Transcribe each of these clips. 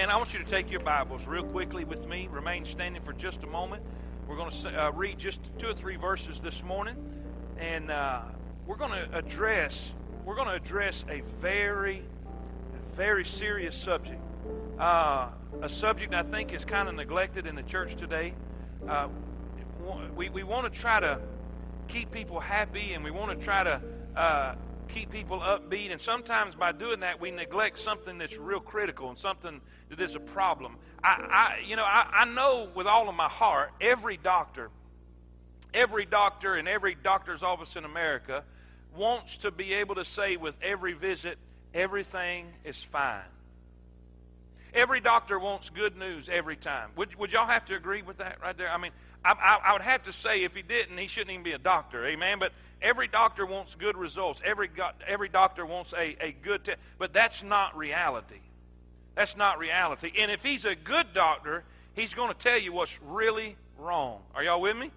Amen. I want you to take your Bibles real quickly with me. Remain standing for just a moment. We're going to uh, read just two or three verses this morning, and uh, we're going to address we're going to address a very, very serious subject. Uh, a subject I think is kind of neglected in the church today. Uh, we we want to try to keep people happy, and we want to try to uh, keep people upbeat. And sometimes by doing that, we neglect something that's real critical and something that is a problem. I, I you know, I, I know with all of my heart, every doctor, every doctor in every doctor's office in America wants to be able to say with every visit, everything is fine. Every doctor wants good news every time. Would, would y'all have to agree with that right there? I mean, I, I, I, would have to say if he didn't, he shouldn't even be a doctor. Amen. But every doctor wants good results. Every every doctor wants a, a good test. But that's not reality. That's not reality. And if he's a good doctor, he's going to tell you what's really wrong. Are y'all with me?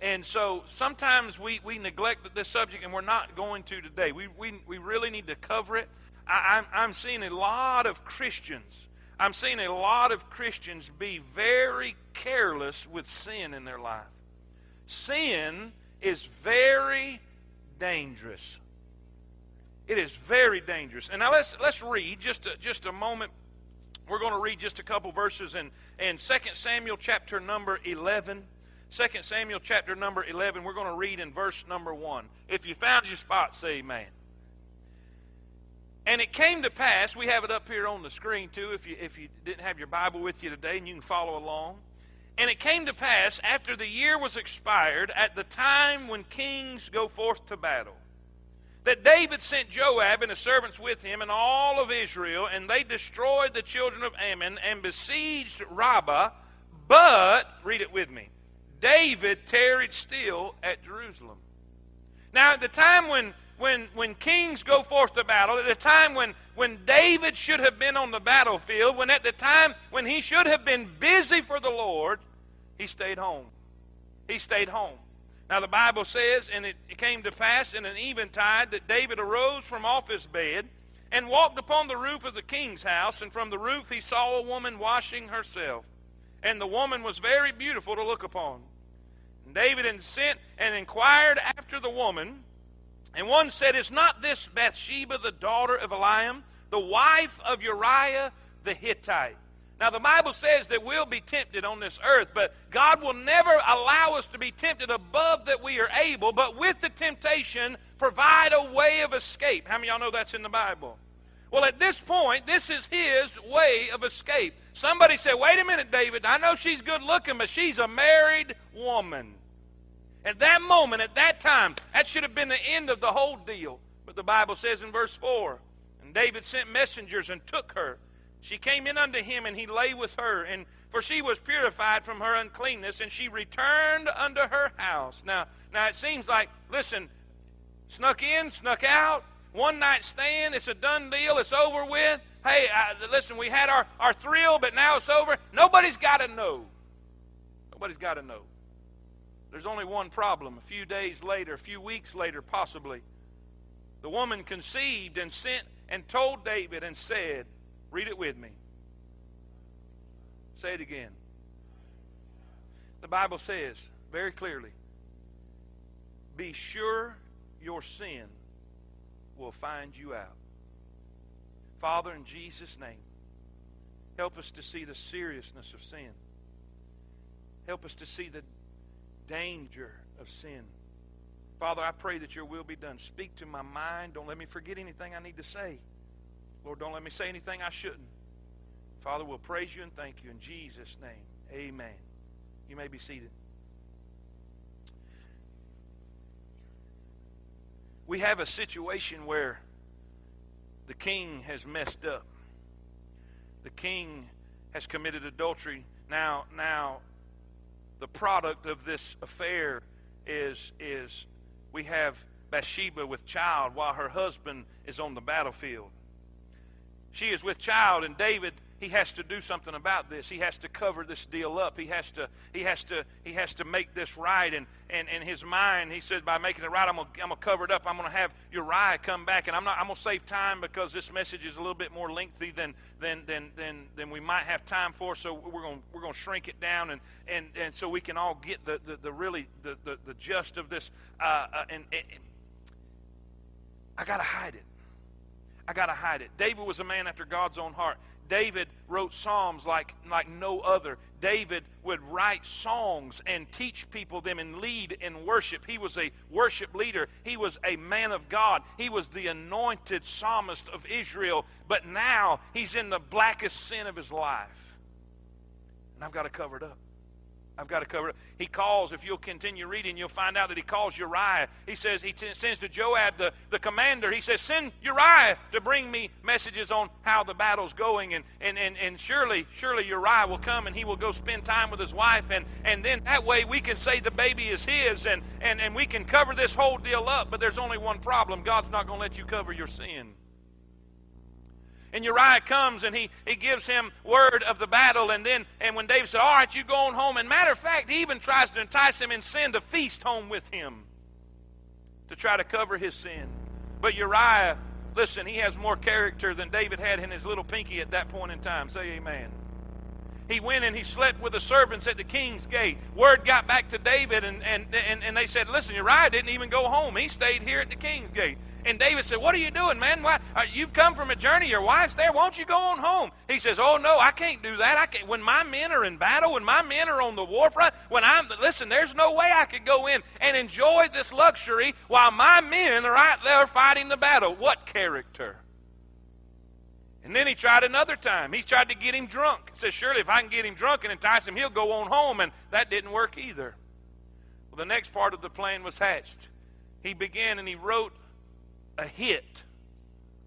And so sometimes we, we neglect this subject, and we're not going to today. We, we, we really need to cover it. I, I'm, I'm seeing a lot of Christians I'm seeing a lot of Christians be very careless with sin in their life. Sin is very dangerous. It is very dangerous. And now let's let's read just a, just a moment. We're going to read just a couple verses in in 2 Samuel chapter number 11. 2 Samuel chapter number 11. We're going to read in verse number 1. If you found your spot, say amen. And it came to pass, we have it up here on the screen too, if you, if you didn't have your Bible with you today, and you can follow along. And it came to pass, after the year was expired, at the time when kings go forth to battle, that David sent Joab and his servants with him and all of Israel, and they destroyed the children of Ammon and besieged Rabbah. But, read it with me, David tarried still at Jerusalem. Now, at the time when when, when kings go forth to battle, at the time when, when David should have been on the battlefield, when at the time when he should have been busy for the Lord, he stayed home. He stayed home. Now, the Bible says, and it, it came to pass in an eventide that David arose from off his bed and walked upon the roof of the king's house, and from the roof he saw a woman washing herself. And the woman was very beautiful to look upon. And David sent and inquired after the woman. And one said, Is not this Bathsheba the daughter of Eliam, the wife of Uriah the Hittite? Now, the Bible says that we'll be tempted on this earth, but God will never allow us to be tempted above that we are able, but with the temptation, provide a way of escape. How many of y'all know that's in the Bible? Well, at this point, this is his way of escape. Somebody said, Wait a minute, David, I know she's good looking, but she's a married woman. At that moment, at that time, that should have been the end of the whole deal. But the Bible says in verse 4 And David sent messengers and took her. She came in unto him, and he lay with her. And for she was purified from her uncleanness, and she returned unto her house. Now, now it seems like, listen, snuck in, snuck out, one night stand, it's a done deal, it's over with. Hey, I, listen, we had our, our thrill, but now it's over. Nobody's got to know. Nobody's got to know. There's only one problem. A few days later, a few weeks later, possibly, the woman conceived and sent and told David and said, Read it with me. Say it again. The Bible says very clearly Be sure your sin will find you out. Father, in Jesus' name, help us to see the seriousness of sin. Help us to see the danger of sin. Father, I pray that your will be done. Speak to my mind. Don't let me forget anything I need to say. Lord, don't let me say anything I shouldn't. Father, we'll praise you and thank you in Jesus' name. Amen. You may be seated. We have a situation where the king has messed up. The king has committed adultery. Now, now the product of this affair is, is we have Bathsheba with child while her husband is on the battlefield. She is with child, and David he has to do something about this. He has to cover this deal up. He has to he has to he has to make this right. And and in his mind, he said, by making it right, I'm gonna, I'm gonna cover it up. I'm gonna have Uriah come back, and I'm not I'm gonna save time because this message is a little bit more lengthy than than than than, than we might have time for. So we're gonna we're gonna shrink it down, and and and so we can all get the the, the really the, the the gist of this. Uh, uh, and, and I gotta hide it. I got to hide it. David was a man after God's own heart. David wrote psalms like, like no other. David would write songs and teach people them and lead in worship. He was a worship leader. He was a man of God. He was the anointed psalmist of Israel. But now he's in the blackest sin of his life. And I've got to cover it up. I've got to cover it. He calls, if you'll continue reading, you'll find out that he calls Uriah. He says, he t- sends to Joab, the, the commander, he says, send Uriah to bring me messages on how the battle's going. And, and, and, and surely, surely Uriah will come and he will go spend time with his wife. And, and then that way we can say the baby is his and, and, and we can cover this whole deal up. But there's only one problem God's not going to let you cover your sin. And Uriah comes and he, he gives him word of the battle. And then, and when David said, All right, you go on home. And matter of fact, he even tries to entice him and send a feast home with him to try to cover his sin. But Uriah, listen, he has more character than David had in his little pinky at that point in time. Say amen. He went and he slept with the servants at the king's gate. Word got back to David, and, and, and, and they said, Listen, Uriah didn't even go home. He stayed here at the king's gate. And David said, What are you doing, man? Why, uh, you've come from a journey. Your wife's there. Won't you go on home? He says, Oh, no, I can't do that. I can't. When my men are in battle, when my men are on the war front, when I'm, listen, there's no way I could go in and enjoy this luxury while my men are out there fighting the battle. What character? And then he tried another time. He tried to get him drunk. He says, Surely if I can get him drunk and entice him, he'll go on home. And that didn't work either. Well, the next part of the plan was hatched. He began and he wrote a hit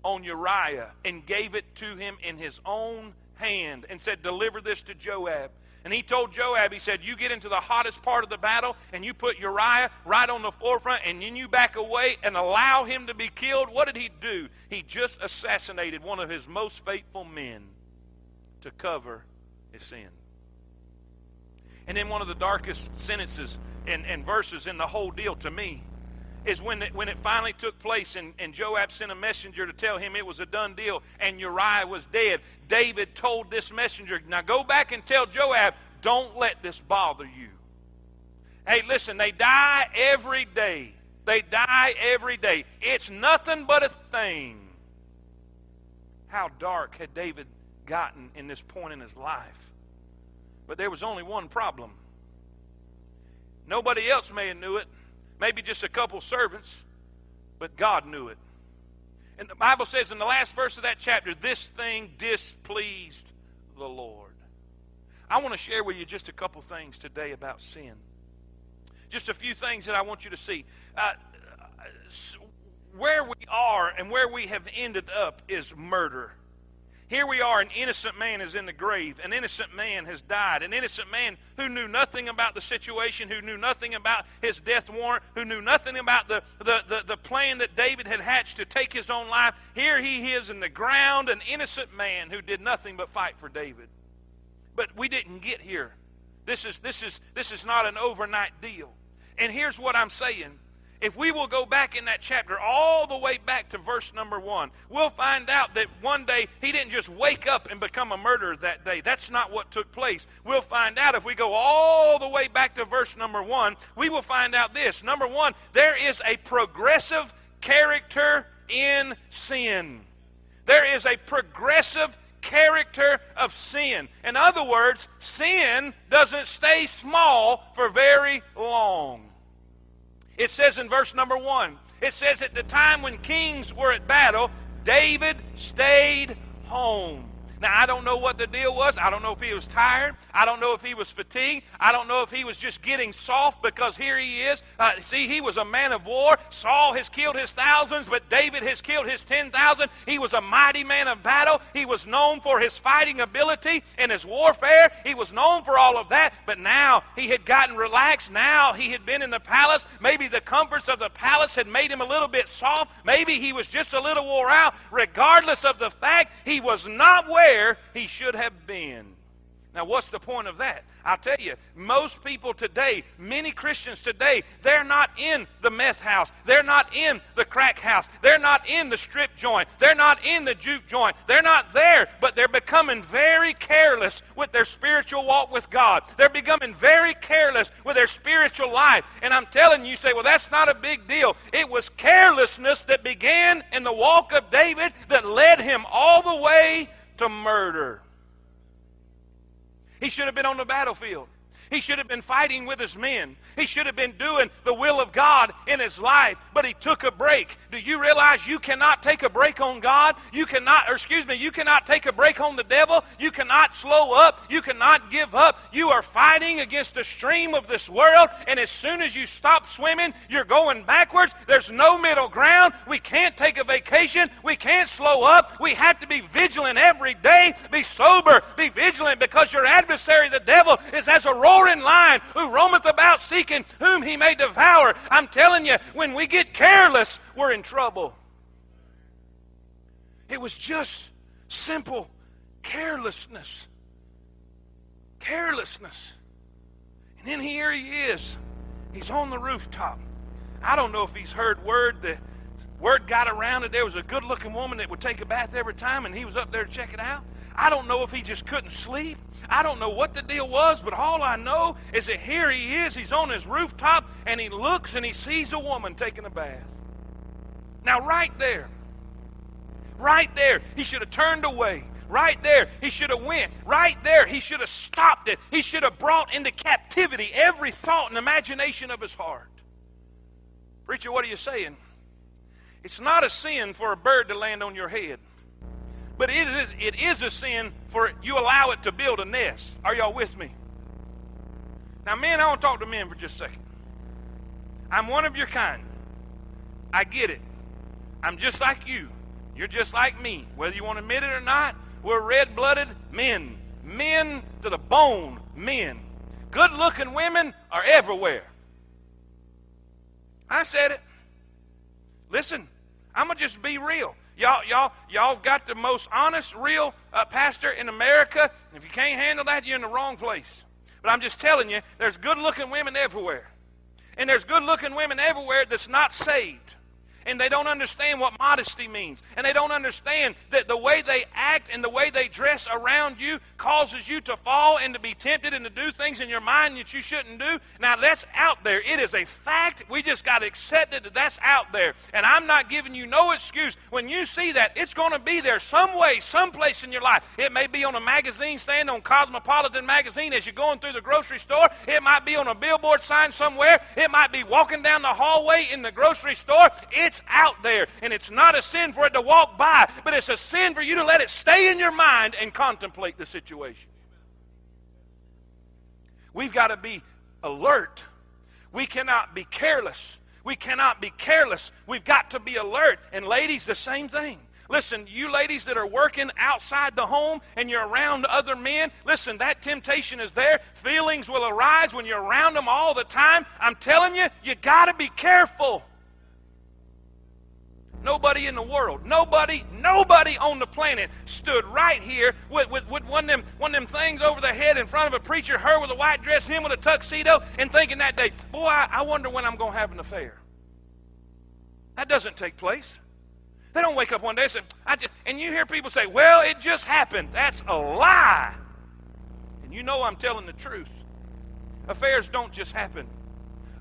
on Uriah and gave it to him in his own hand and said, Deliver this to Joab. And he told Joab, he said, You get into the hottest part of the battle and you put Uriah right on the forefront and then you back away and allow him to be killed. What did he do? He just assassinated one of his most faithful men to cover his sin. And then one of the darkest sentences and, and verses in the whole deal to me is when it, when it finally took place and, and Joab sent a messenger to tell him it was a done deal and Uriah was dead. David told this messenger, Now go back and tell Joab, don't let this bother you. Hey, listen, they die every day. They die every day. It's nothing but a thing. How dark had David gotten in this point in his life? But there was only one problem. Nobody else may have knew it maybe just a couple servants, but God knew it. And the Bible says in the last verse of that chapter, this thing displeased the Lord. I want to share with you just a couple things today about sin. Just a few things that I want you to see. Uh, where we are and where we have ended up is murder. Here we are, an innocent man is in the grave. An innocent man has died. An innocent man who knew nothing about the situation, who knew nothing about his death warrant, who knew nothing about the, the, the, the plan that David had hatched to take his own life. Here he is in the ground, an innocent man who did nothing but fight for David. But we didn't get here. This is, this is, this is not an overnight deal. And here's what I'm saying if we will go back in that chapter all the way back to verse number one, we'll find out that one day he didn't just wake up and become a murderer that day. That's not what took place. We'll find out if we go all the way back to verse number one, we will find out this. Number one, there is a progressive character in sin. There is a progressive character of sin. In other words, sin doesn't stay small for very long. It says in verse number one, it says, At the time when kings were at battle, David stayed home. Now, I don't know what the deal was. I don't know if he was tired. I don't know if he was fatigued. I don't know if he was just getting soft because here he is. Uh, see, he was a man of war. Saul has killed his thousands, but David has killed his 10,000. He was a mighty man of battle. He was known for his fighting ability and his warfare. He was known for all of that, but now he had gotten relaxed. Now he had been in the palace. Maybe the comforts of the palace had made him a little bit soft. Maybe he was just a little wore out. Regardless of the fact, he was not well where he should have been. Now, what's the point of that? I'll tell you, most people today, many Christians today, they're not in the meth house. They're not in the crack house. They're not in the strip joint. They're not in the juke joint. They're not there, but they're becoming very careless with their spiritual walk with God. They're becoming very careless with their spiritual life. And I'm telling you, you say, well, that's not a big deal. It was carelessness that began in the walk of David that led him all the way to murder. He should have been on the battlefield. He should have been fighting with his men. He should have been doing the will of God in his life, but he took a break. Do you realize you cannot take a break on God? You cannot, or excuse me, you cannot take a break on the devil. You cannot slow up. You cannot give up. You are fighting against the stream of this world, and as soon as you stop swimming, you're going backwards. There's no middle ground. We can't take a vacation. We can't slow up. We have to be vigilant every day. Be sober. Be vigilant because your adversary, the devil, is as a roaring roaring lion who roameth about seeking whom he may devour. I'm telling you, when we get careless, we're in trouble. It was just simple carelessness. Carelessness. And then here he is. He's on the rooftop. I don't know if he's heard word that word got around that there was a good looking woman that would take a bath every time and he was up there to check it out. I don't know if he just couldn't sleep. I don't know what the deal was, but all I know is that here he is. He's on his rooftop and he looks and he sees a woman taking a bath. Now, right there, right there, he should have turned away. Right there, he should have went. Right there, he should have stopped it. He should have brought into captivity every thought and imagination of his heart. Preacher, what are you saying? It's not a sin for a bird to land on your head. But it is, it is a sin for you allow it to build a nest. Are y'all with me? Now, men, I want to talk to men for just a second. I'm one of your kind. I get it. I'm just like you. You're just like me. Whether you want to admit it or not, we're red blooded men. Men to the bone, men. Good looking women are everywhere. I said it. Listen, I'm going to just be real. Y'all, y'all, y'all got the most honest, real uh, pastor in America. If you can't handle that, you're in the wrong place. But I'm just telling you, there's good looking women everywhere. And there's good looking women everywhere that's not saved and they don't understand what modesty means. And they don't understand that the way they act and the way they dress around you causes you to fall and to be tempted and to do things in your mind that you shouldn't do. Now, that's out there. It is a fact. We just got to accept it that that's out there. And I'm not giving you no excuse. When you see that, it's going to be there some way, someplace in your life. It may be on a magazine stand on Cosmopolitan Magazine as you're going through the grocery store. It might be on a billboard sign somewhere. It might be walking down the hallway in the grocery store. It it's out there, and it's not a sin for it to walk by, but it's a sin for you to let it stay in your mind and contemplate the situation. We've got to be alert. We cannot be careless. We cannot be careless. We've got to be alert. And ladies, the same thing. Listen, you ladies that are working outside the home and you're around other men, listen, that temptation is there. Feelings will arise when you're around them all the time. I'm telling you, you got to be careful. Nobody in the world, nobody, nobody on the planet stood right here with, with, with one, of them, one of them things over their head in front of a preacher, her with a white dress, him with a tuxedo, and thinking that day, boy, I, I wonder when I'm going to have an affair. That doesn't take place. They don't wake up one day and say, I just, and you hear people say, well, it just happened. That's a lie. And you know I'm telling the truth. Affairs don't just happen,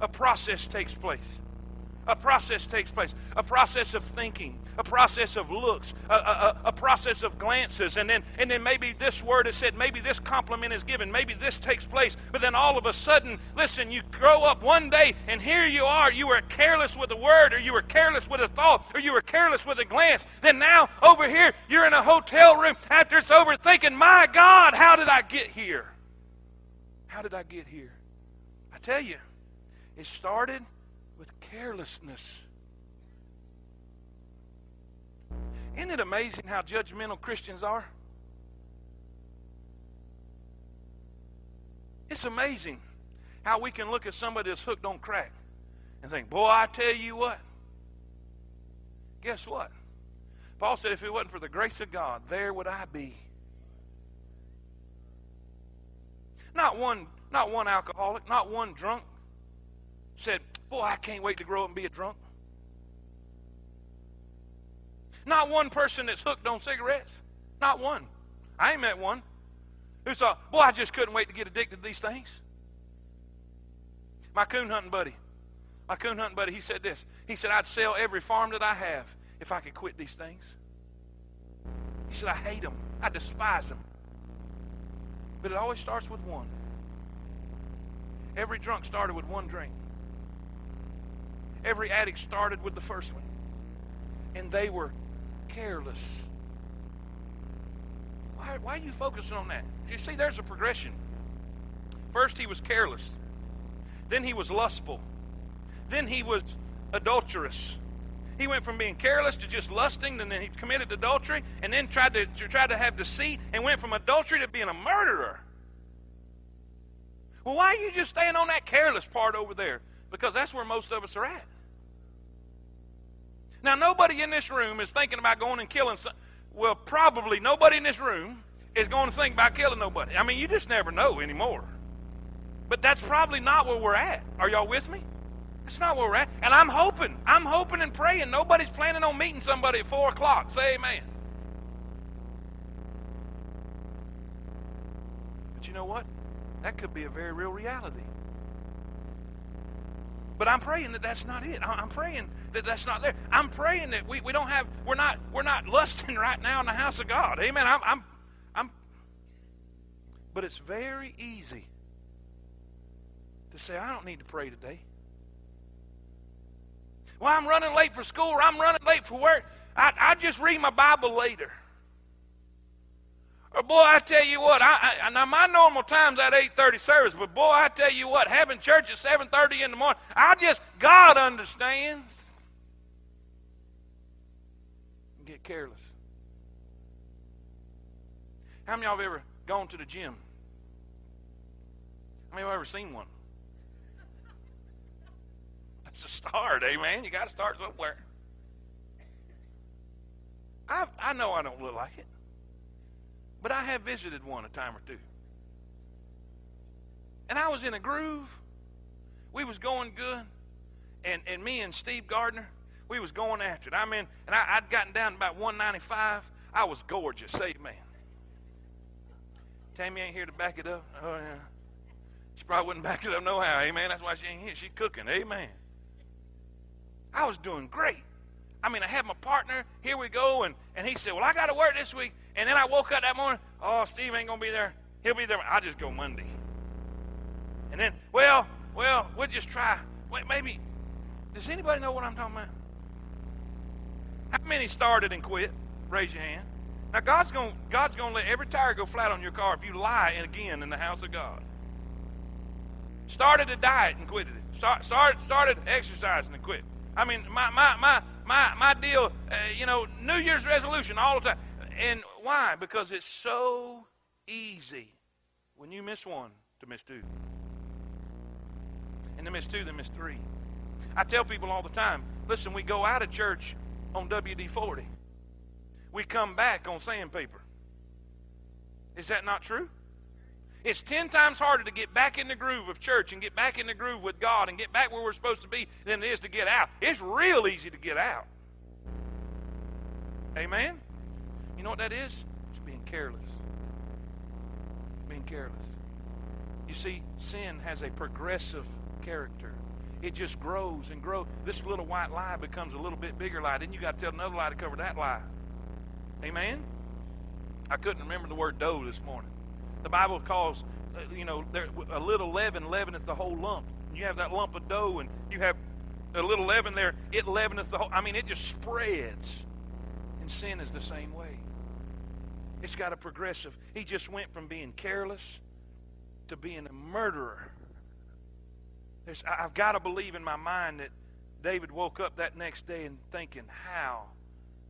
a process takes place. A process takes place. A process of thinking, a process of looks, a, a, a, process of glances, and then and then maybe this word is said, maybe this compliment is given, maybe this takes place, but then all of a sudden, listen, you grow up one day and here you are, you were careless with a word, or you were careless with a thought, or you were careless with a glance. Then now over here, you're in a hotel room after it's over thinking, My God, how did I get here? How did I get here? I tell you, it started with carelessness. Isn't it amazing how judgmental Christians are? It's amazing how we can look at somebody that's hooked on crack and think, boy, I tell you what. Guess what? Paul said, if it wasn't for the grace of God, there would I be. Not one, not one alcoholic, not one drunk said, Boy, I can't wait to grow up and be a drunk. Not one person that's hooked on cigarettes. Not one. I ain't met one who thought, Boy, I just couldn't wait to get addicted to these things. My coon hunting buddy, my coon hunting buddy, he said this. He said, I'd sell every farm that I have if I could quit these things. He said, I hate them. I despise them. But it always starts with one. Every drunk started with one drink. Every addict started with the first one. And they were careless. Why, why are you focusing on that? You see, there's a progression. First, he was careless. Then, he was lustful. Then, he was adulterous. He went from being careless to just lusting, and then he committed adultery, and then tried to, tried to have deceit, and went from adultery to being a murderer. Well, why are you just staying on that careless part over there? Because that's where most of us are at. Now, nobody in this room is thinking about going and killing some. Well, probably nobody in this room is going to think about killing nobody. I mean, you just never know anymore. But that's probably not where we're at. Are y'all with me? That's not where we're at. And I'm hoping, I'm hoping and praying nobody's planning on meeting somebody at 4 o'clock. Say amen. But you know what? That could be a very real reality. But I'm praying that that's not it. I'm praying that that's not there. I'm praying that we, we don't have we're not we're not lusting right now in the house of God. Amen. I'm I'm I'm but it's very easy to say, I don't need to pray today. Well, I'm running late for school or I'm running late for work. I, I just read my Bible later. Or boy, I tell you what, I, I, now my normal time's at 8.30 service, but boy, I tell you what, having church at 7.30 in the morning, I just, God understands. Get careless. How many of y'all have ever gone to the gym? How many of y'all ever seen one? That's a start, amen. You got to start somewhere. I, I know I don't look like it. But I have visited one a time or two. And I was in a groove. We was going good. And, and me and Steve Gardner, we was going after it. I mean, and I, would gotten down to about 195. I was gorgeous. Say man. Tammy ain't here to back it up. Oh, yeah. She probably wouldn't back it up no how. Amen. That's why she ain't here. She's cooking. Amen. I was doing great. I mean, I had my partner. Here we go. And, and he said, Well, I got to work this week. And then I woke up that morning. Oh, Steve ain't going to be there. He'll be there. I'll just go Monday. And then, well, well, we'll just try. Wait, maybe. Does anybody know what I'm talking about? How many started and quit? Raise your hand. Now God's going God's going to let every tire go flat on your car if you lie again in the house of God. Started a diet and quit it. Start, start, started exercising and quit. I mean, my my my my my deal, uh, you know, New Year's resolution all the time. And why? Because it's so easy when you miss one to miss two. And to miss two, then miss three. I tell people all the time, listen, we go out of church on WD 40. We come back on sandpaper. Is that not true? It's ten times harder to get back in the groove of church and get back in the groove with God and get back where we're supposed to be than it is to get out. It's real easy to get out. Amen? You know what that is? It's being careless. Being careless. You see, sin has a progressive character. It just grows and grows. This little white lie becomes a little bit bigger lie. Then you got to tell another lie to cover that lie. Amen? I couldn't remember the word dough this morning. The Bible calls, uh, you know, there, a little leaven leaveneth the whole lump. You have that lump of dough, and you have a little leaven there. It leaveneth the whole. I mean, it just spreads. And sin is the same way. It's got a progressive. He just went from being careless to being a murderer. There's, I've got to believe in my mind that David woke up that next day and thinking, how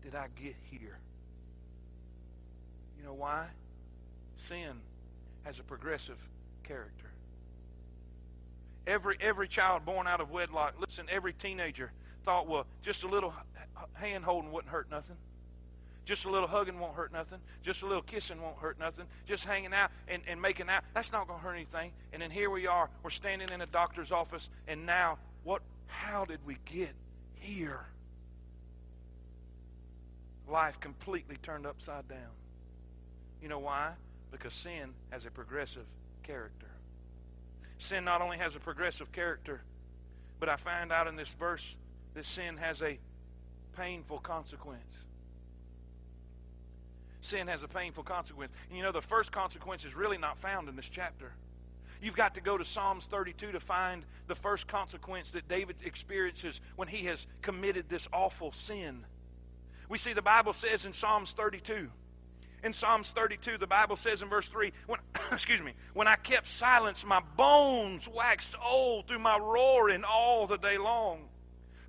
did I get here? You know why? Sin has a progressive character. Every, every child born out of wedlock, listen, every teenager thought, well, just a little hand holding wouldn't hurt nothing. Just a little hugging won't hurt nothing. Just a little kissing won't hurt nothing. Just hanging out and, and making out, that's not going to hurt anything. And then here we are. We're standing in a doctor's office, and now, what? how did we get here? Life completely turned upside down. You know why? Because sin has a progressive character. Sin not only has a progressive character, but I find out in this verse that sin has a painful consequence. Sin has a painful consequence. And you know, the first consequence is really not found in this chapter. You've got to go to Psalms 32 to find the first consequence that David experiences when he has committed this awful sin. We see the Bible says in Psalms 32, in Psalms 32, the Bible says in verse 3, when, excuse me, when I kept silence, my bones waxed old through my roaring all the day long.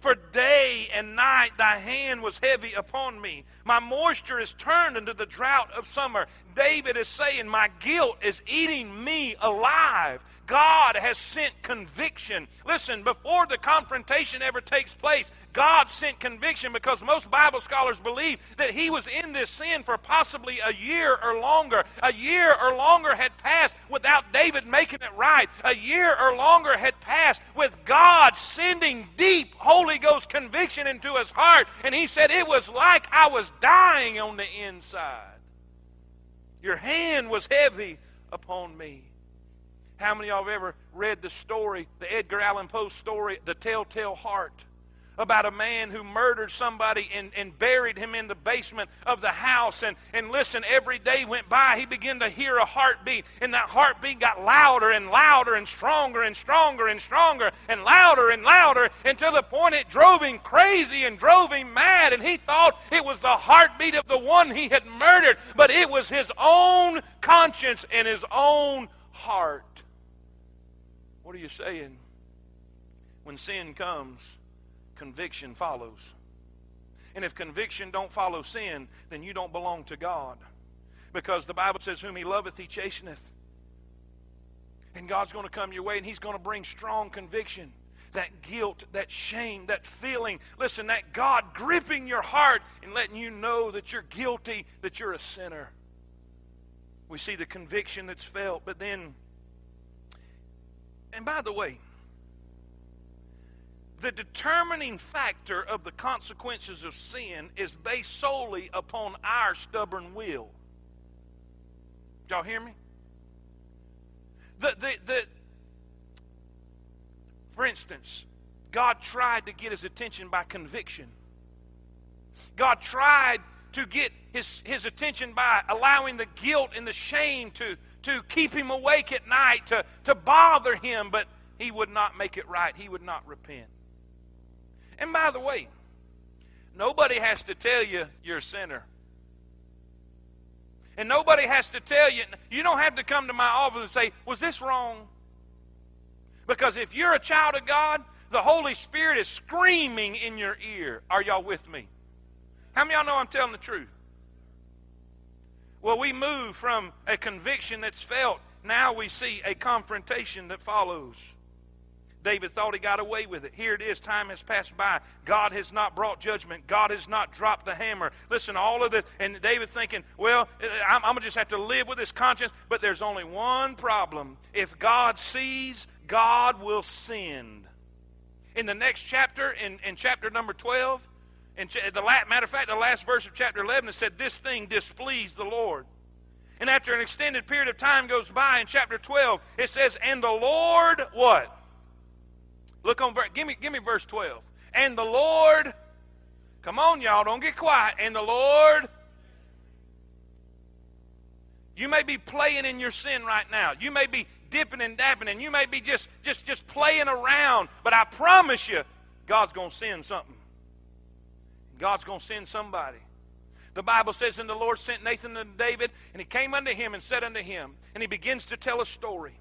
For day and night thy hand was heavy upon me. My moisture is turned into the drought of summer. David is saying, My guilt is eating me alive. God has sent conviction. Listen, before the confrontation ever takes place, God sent conviction because most Bible scholars believe that he was in this sin for possibly a year or longer. A year or longer had passed without David making it right. A year or longer had passed with God sending deep Holy Ghost conviction into his heart. And he said, It was like I was dying on the inside. Your hand was heavy upon me. How many of y'all have ever read the story, the Edgar Allan Poe story, The Telltale Heart? about a man who murdered somebody and, and buried him in the basement of the house. And, and listen, every day went by, he began to hear a heartbeat, and that heartbeat got louder and louder and stronger and stronger and stronger and louder and louder until the point it drove him crazy and drove him mad. And he thought it was the heartbeat of the one he had murdered, but it was his own conscience and his own heart. What are you saying? When sin comes, conviction follows. And if conviction don't follow sin, then you don't belong to God. Because the Bible says, Whom he loveth, he chasteneth. And God's going to come your way and he's going to bring strong conviction. That guilt, that shame, that feeling. Listen, that God gripping your heart and letting you know that you're guilty, that you're a sinner. We see the conviction that's felt, but then, and by the way, the determining factor of the consequences of sin is based solely upon our stubborn will. Did y'all hear me? The, the, the, for instance, God tried to get his attention by conviction. God tried to get his, his attention by allowing the guilt and the shame to, to keep him awake at night, to, to bother him, but he would not make it right. He would not repent. And by the way, nobody has to tell you you're a sinner. And nobody has to tell you, you don't have to come to my office and say, Was this wrong? Because if you're a child of God, the Holy Spirit is screaming in your ear. Are y'all with me? How many of y'all know I'm telling the truth? Well, we move from a conviction that's felt, now we see a confrontation that follows. David thought he got away with it. Here it is. Time has passed by. God has not brought judgment. God has not dropped the hammer. Listen, all of this. And David thinking, well, I'm, I'm going to just have to live with this conscience. But there's only one problem. If God sees, God will send. In the next chapter, in, in chapter number 12, in the matter of fact, the last verse of chapter 11, it said, This thing displeased the Lord. And after an extended period of time goes by in chapter 12, it says, And the Lord, what? Look on, give me, give me verse 12. And the Lord, come on, y'all, don't get quiet. And the Lord, you may be playing in your sin right now. You may be dipping and dapping, and you may be just, just, just playing around. But I promise you, God's going to send something. God's going to send somebody. The Bible says, And the Lord sent Nathan to David, and he came unto him and said unto him, and he begins to tell a story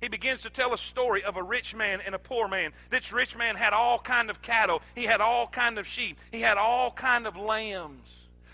he begins to tell a story of a rich man and a poor man. This rich man had all kind of cattle. He had all kind of sheep. He had all kind of lambs.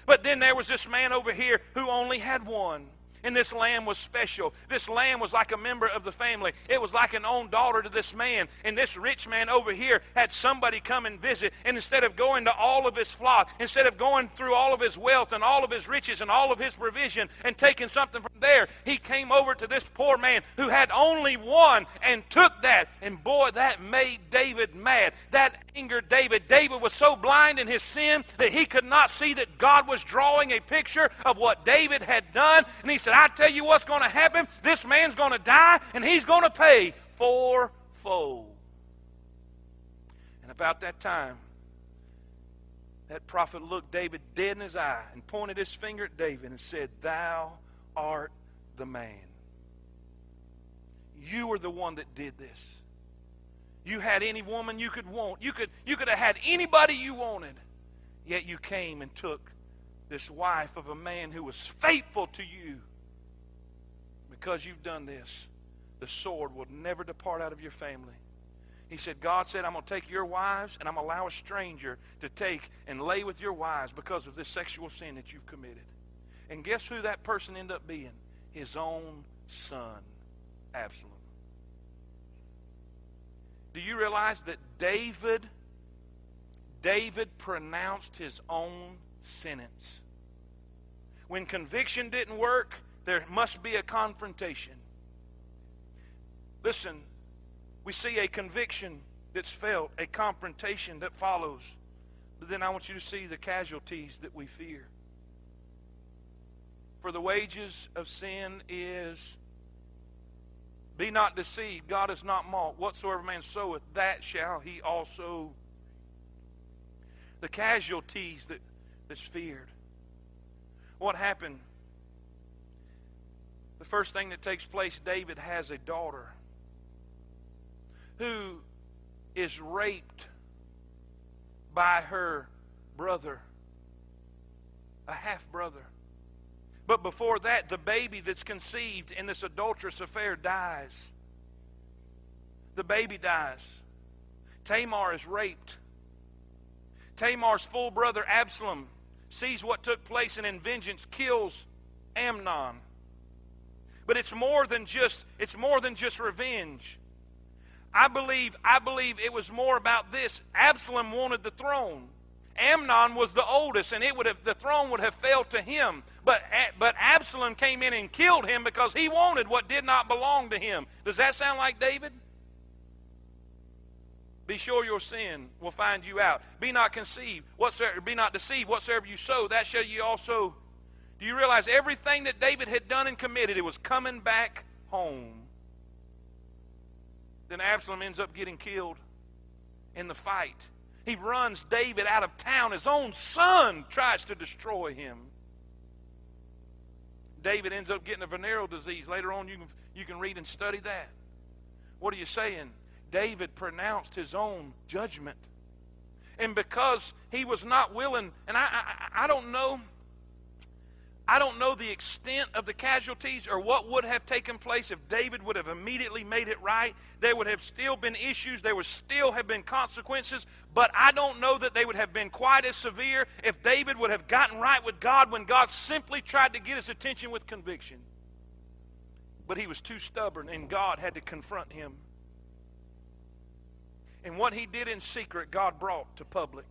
But then there was this man over here who only had one. And this lamb was special. This lamb was like a member of the family. It was like an own daughter to this man. And this rich man over here had somebody come and visit. And instead of going to all of his flock, instead of going through all of his wealth and all of his riches and all of his provision and taking something from there, he came over to this poor man who had only one and took that. And boy, that made David mad. That angered David. David was so blind in his sin that he could not see that God was drawing a picture of what David had done. And he said, I tell you what's going to happen. This man's going to die, and he's going to pay fourfold. And about that time, that prophet looked David dead in his eye and pointed his finger at David and said, Thou art the man. You are the one that did this. You had any woman you could want. You could, you could have had anybody you wanted. Yet you came and took this wife of a man who was faithful to you. Because you've done this, the sword will never depart out of your family. He said, God said, I'm going to take your wives and I'm going to allow a stranger to take and lay with your wives because of this sexual sin that you've committed. And guess who that person ended up being? His own son, Absalom. Do you realize that David David pronounced his own sentence? When conviction didn't work, there must be a confrontation. Listen, we see a conviction that's felt, a confrontation that follows. But then I want you to see the casualties that we fear. For the wages of sin is be not deceived. God is not mocked. Whatsoever man soweth, that shall he also. The casualties that, that's feared. What happened? The first thing that takes place, David has a daughter who is raped by her brother, a half brother. But before that, the baby that's conceived in this adulterous affair dies. The baby dies. Tamar is raped. Tamar's full brother Absalom sees what took place and in vengeance kills Amnon. But it's more than just it's more than just revenge. I believe I believe it was more about this. Absalom wanted the throne. Amnon was the oldest, and it would have the throne would have fell to him. But but Absalom came in and killed him because he wanted what did not belong to him. Does that sound like David? Be sure your sin will find you out. Be not conceived, whatsoever, be not deceived. Whatsoever you sow, that shall you also. Do you realize everything that David had done and committed, it was coming back home. Then Absalom ends up getting killed in the fight. He runs David out of town. His own son tries to destroy him. David ends up getting a venereal disease. Later on, you can, you can read and study that. What are you saying? David pronounced his own judgment. And because he was not willing, and I, I, I don't know I don't know the extent of the casualties or what would have taken place if David would have immediately made it right. There would have still been issues, there would still have been consequences, but I don't know that they would have been quite as severe if David would have gotten right with God when God simply tried to get his attention with conviction. But he was too stubborn, and God had to confront him. And what he did in secret, God brought to public.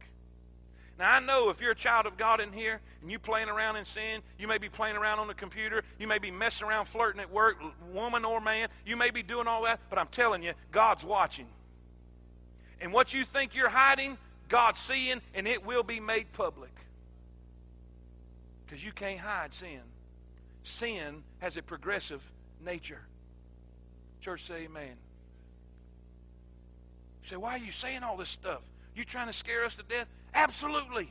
Now, I know if you're a child of God in here and you playing around in sin, you may be playing around on the computer, you may be messing around flirting at work, woman or man, you may be doing all that, but I'm telling you, God's watching. And what you think you're hiding, God's seeing, and it will be made public. Because you can't hide sin. Sin has a progressive nature. Church, say amen. You say, why are you saying all this stuff? You trying to scare us to death? Absolutely.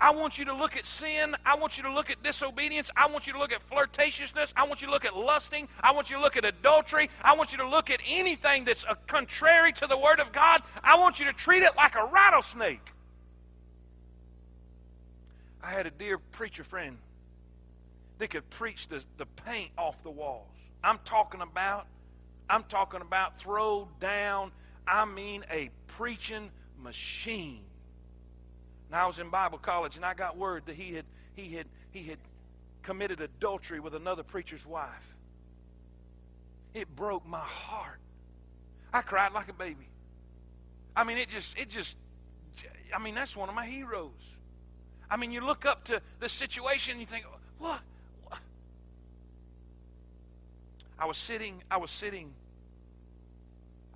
I want you to look at sin. I want you to look at disobedience. I want you to look at flirtatiousness. I want you to look at lusting. I want you to look at adultery. I want you to look at anything that's contrary to the Word of God. I want you to treat it like a rattlesnake. I had a dear preacher friend that could preach the, the paint off the walls. I'm talking about, I'm talking about throw down, I mean a preaching machine. And I was in Bible college and I got word that he had he had he had committed adultery with another preacher's wife. It broke my heart. I cried like a baby. I mean, it just, it just, I mean, that's one of my heroes. I mean, you look up to the situation and you think, what? what? I was sitting, I was sitting,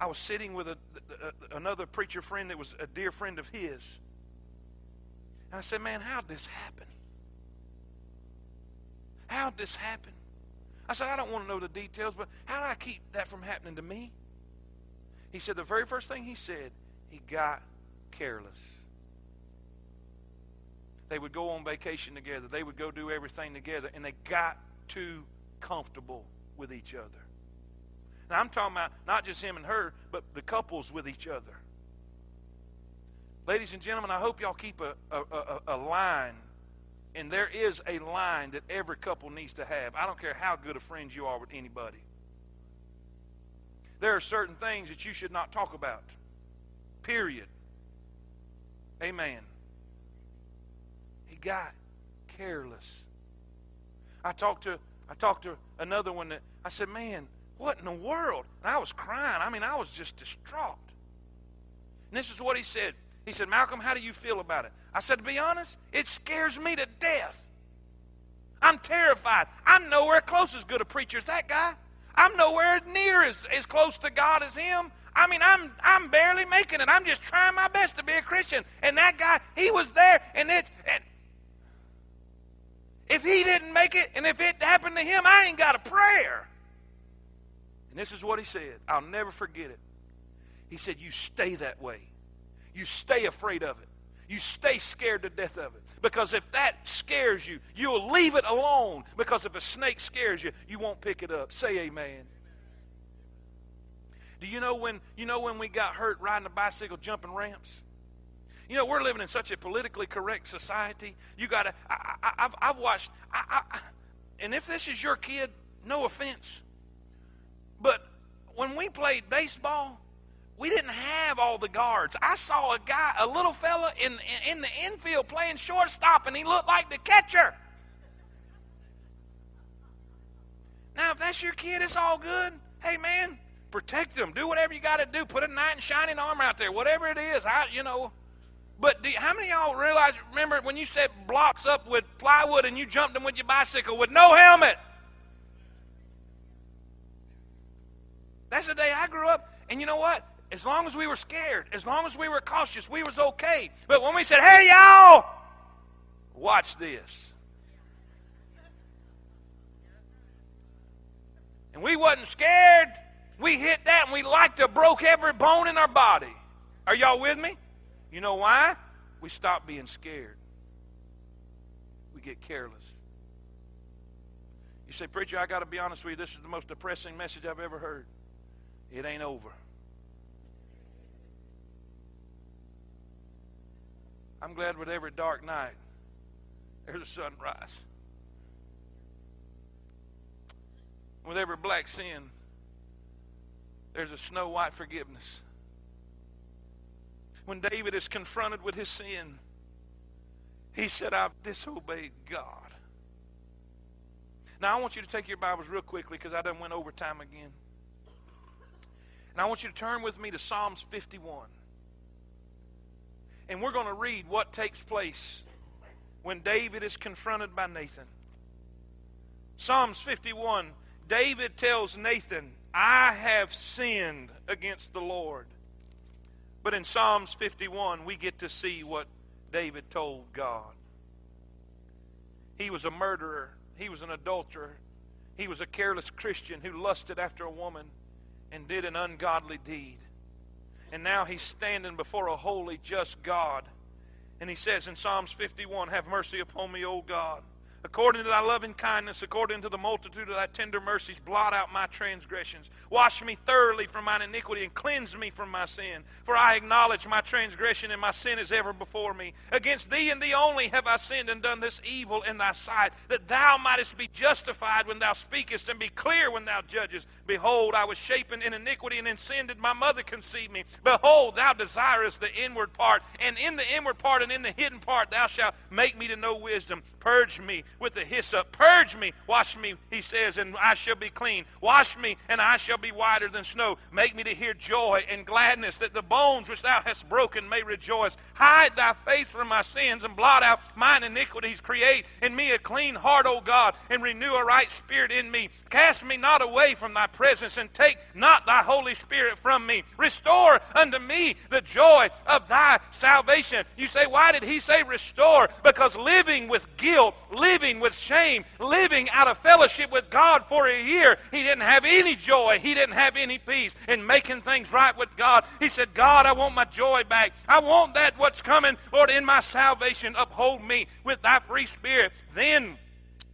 I was sitting with a, a, another preacher friend that was a dear friend of his. And I said, man, how'd this happen? How'd this happen? I said, I don't want to know the details, but how do I keep that from happening to me? He said, the very first thing he said, he got careless. They would go on vacation together. They would go do everything together, and they got too comfortable with each other. Now, I'm talking about not just him and her, but the couples with each other. Ladies and gentlemen, I hope y'all keep a, a, a, a line and there is a line that every couple needs to have. I don't care how good of friends you are with anybody. There are certain things that you should not talk about. Period. Amen. He got careless. I talked to I talked to another one that I said, "Man, what in the world?" And I was crying. I mean, I was just distraught. And this is what he said. He said, Malcolm, how do you feel about it? I said, to be honest, it scares me to death. I'm terrified. I'm nowhere close as good a preacher as that guy. I'm nowhere near as, as close to God as him. I mean, I'm I'm barely making it. I'm just trying my best to be a Christian. And that guy, he was there, and it and if he didn't make it, and if it happened to him, I ain't got a prayer. And this is what he said. I'll never forget it. He said, You stay that way. You stay afraid of it. You stay scared to death of it. Because if that scares you, you'll leave it alone. Because if a snake scares you, you won't pick it up. Say amen. Do you know when you know when we got hurt riding a bicycle jumping ramps? You know we're living in such a politically correct society. You got to. I've I've watched. I, I, and if this is your kid, no offense, but when we played baseball, we didn't have all the guards. I saw a guy, a little fella in, in, the infield playing shortstop, and he looked like the catcher. Now, if that's your kid, it's all good. Hey, man, protect them. Do whatever you got to do. Put a knight in shining armor out there. Whatever it is, I, you know. But how many y'all realize, remember when you set blocks up with plywood and you jumped them with your bicycle with no helmet? That's the day I grew up. And you know what? as long as we were scared, as long as we were cautious, we was okay. But when we said, "Hey, y'all, watch this," and we wasn't scared, we hit that and we like to broke every bone in our body. Are y'all with me? You know why? We stop being scared. We get careless. You say, Preacher, I got to be honest with you, this is the most depressing message I've ever heard. It ain't over. I'm glad with every dark night, there's a sunrise. With every black sin, there's a snow white forgiveness. When David is confronted with his sin, he said, I've disobeyed God. Now, I want you to take your Bibles real quickly because I done went over time again. And I want you to turn with me to Psalms 51. And we're going to read what takes place when David is confronted by Nathan. Psalms 51 David tells Nathan, I have sinned against the Lord. But in Psalms 51, we get to see what David told God. He was a murderer, he was an adulterer, he was a careless Christian who lusted after a woman and did an ungodly deed. And now he's standing before a holy, just God. And he says in Psalms 51 Have mercy upon me, O God According to thy loving kindness, according to the multitude of thy tender mercies, blot out my transgressions. Wash me thoroughly from mine iniquity and cleanse me from my sin. For I acknowledge my transgression and my sin is ever before me. Against thee and thee only have I sinned and done this evil in thy sight, that thou mightest be justified when thou speakest and be clear when thou judgest. Behold, I was shapen in iniquity and in sin did my mother conceive me. Behold, thou desirest the inward part, and in the inward part and in the hidden part thou shalt make me to know wisdom. Purge me with the hyssop. Purge me, wash me, he says, and I shall be clean. Wash me, and I shall be whiter than snow. Make me to hear joy and gladness, that the bones which thou hast broken may rejoice. Hide thy face from my sins, and blot out mine iniquities. Create in me a clean heart, O God, and renew a right spirit in me. Cast me not away from thy presence, and take not thy Holy Spirit from me. Restore unto me the joy of thy salvation. You say, why did he say restore? Because living with guilt, living with shame, living out of fellowship with God for a year, he didn't have any joy. He didn't have any peace in making things right with God. He said, God, I want my joy back. I want that what's coming, Lord, in my salvation. Uphold me with thy free spirit. Then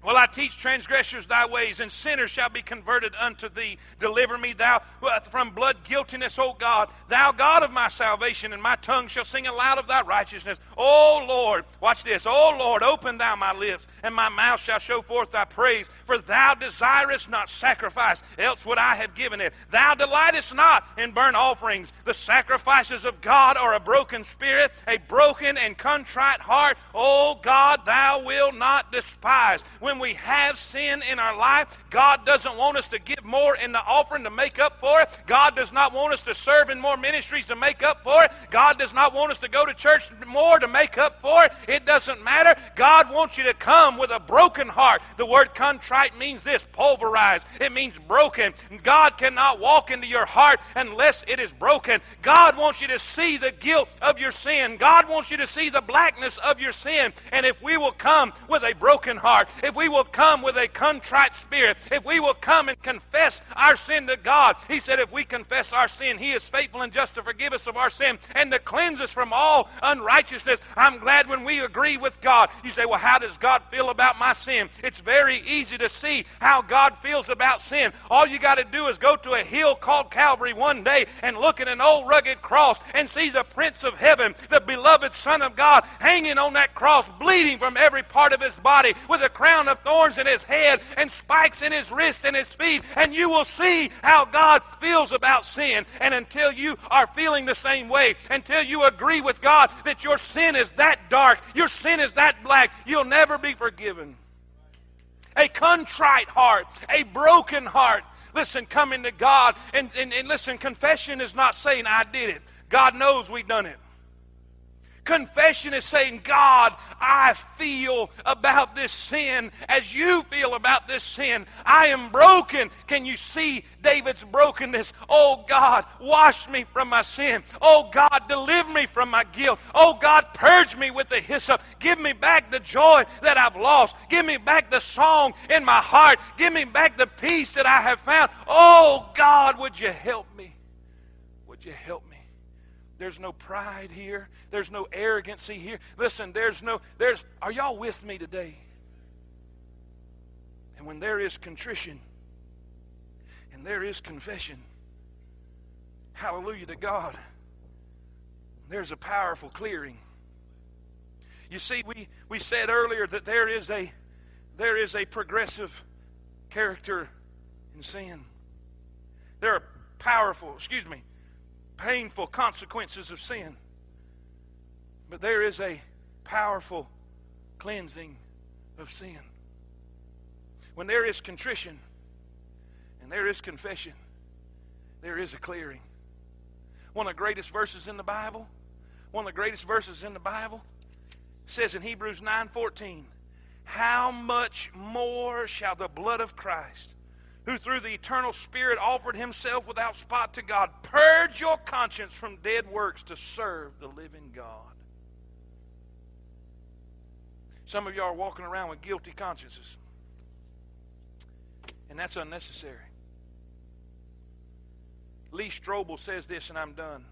Will I teach transgressors thy ways, and sinners shall be converted unto thee. Deliver me, thou uh, from blood guiltiness, O God, thou God of my salvation, and my tongue shall sing aloud of thy righteousness. O Lord, watch this. O Lord, open thou my lips, and my mouth shall show forth thy praise. For thou desirest not sacrifice, else would I have given it. Thou delightest not in burnt offerings. The sacrifices of God are a broken spirit, a broken and contrite heart. O God, thou wilt not despise. When when we have sin in our life, God doesn't want us to give more in the offering to make up for it. God does not want us to serve in more ministries to make up for it. God does not want us to go to church more to make up for it. It doesn't matter. God wants you to come with a broken heart. The word contrite means this pulverized, it means broken. God cannot walk into your heart unless it is broken. God wants you to see the guilt of your sin. God wants you to see the blackness of your sin. And if we will come with a broken heart, if we we will come with a contrite spirit, if we will come and confess our sin to God, He said, if we confess our sin, He is faithful and just to forgive us of our sin and to cleanse us from all unrighteousness. I'm glad when we agree with God. You say, well, how does God feel about my sin? It's very easy to see how God feels about sin. All you got to do is go to a hill called Calvary one day and look at an old rugged cross and see the Prince of Heaven, the beloved Son of God, hanging on that cross, bleeding from every part of his body with a crown of of thorns in his head and spikes in his wrists and his feet, and you will see how God feels about sin. And until you are feeling the same way, until you agree with God that your sin is that dark, your sin is that black, you'll never be forgiven. A contrite heart, a broken heart. Listen, coming to God, and, and, and listen, confession is not saying I did it. God knows we've done it. Confession is saying, God, I feel about this sin as you feel about this sin. I am broken. Can you see David's brokenness? Oh God, wash me from my sin. Oh God, deliver me from my guilt. Oh God, purge me with the hyssop. Give me back the joy that I've lost. Give me back the song in my heart. Give me back the peace that I have found. Oh God, would you help me? Would you help me? There's no pride here. There's no arrogancy here. Listen, there's no, there's, are y'all with me today? And when there is contrition and there is confession, hallelujah to God, there's a powerful clearing. You see, we, we said earlier that there is a there is a progressive character in sin. There are powerful, excuse me, painful consequences of sin. But there is a powerful cleansing of sin. When there is contrition and there is confession, there is a clearing. One of the greatest verses in the Bible, one of the greatest verses in the Bible says in Hebrews 9:14, "How much more shall the blood of Christ who through the eternal Spirit offered himself without spot to God. Purge your conscience from dead works to serve the living God. Some of y'all are walking around with guilty consciences, and that's unnecessary. Lee Strobel says this, and I'm done.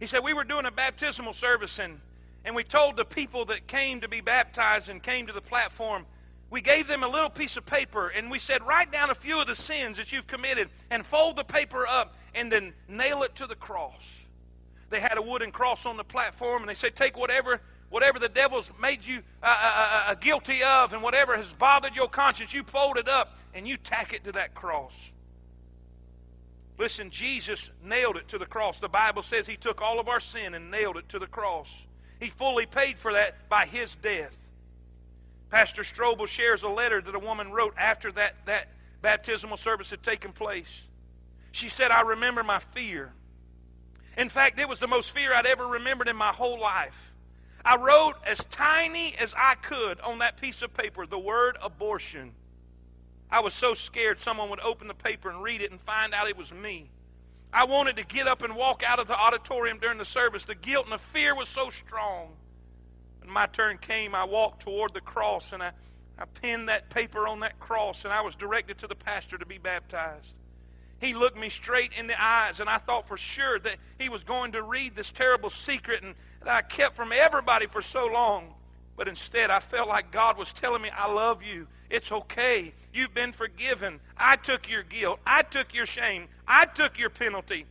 He said, We were doing a baptismal service, and, and we told the people that came to be baptized and came to the platform we gave them a little piece of paper and we said, write down a few of the sins that you've committed and fold the paper up and then nail it to the cross. They had a wooden cross on the platform and they said, take whatever whatever the devil's made you uh, uh, uh, uh, guilty of and whatever has bothered your conscience, you fold it up and you tack it to that cross. Listen, Jesus nailed it to the cross. The Bible says he took all of our sin and nailed it to the cross. He fully paid for that by his death. Pastor Strobel shares a letter that a woman wrote after that, that baptismal service had taken place. She said, I remember my fear. In fact, it was the most fear I'd ever remembered in my whole life. I wrote as tiny as I could on that piece of paper the word abortion. I was so scared someone would open the paper and read it and find out it was me. I wanted to get up and walk out of the auditorium during the service. The guilt and the fear was so strong. When my turn came, I walked toward the cross and I, I pinned that paper on that cross and I was directed to the pastor to be baptized. He looked me straight in the eyes, and I thought for sure that he was going to read this terrible secret and that I kept from everybody for so long. But instead, I felt like God was telling me, I love you. It's okay. You've been forgiven. I took your guilt. I took your shame. I took your penalty.